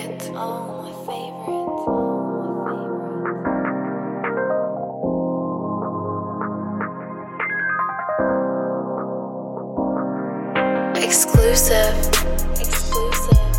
favorite. Oh, my favorite. Oh, my favorite. Exclusive. Exclusive.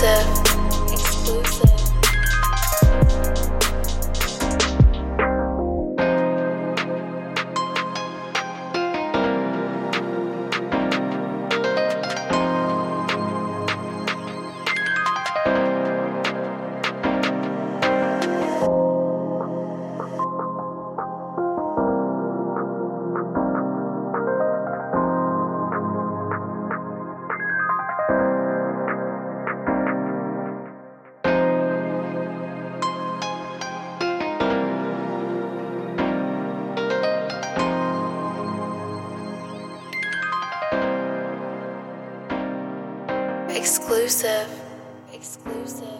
Exclusive. Exclusive. Exclusive.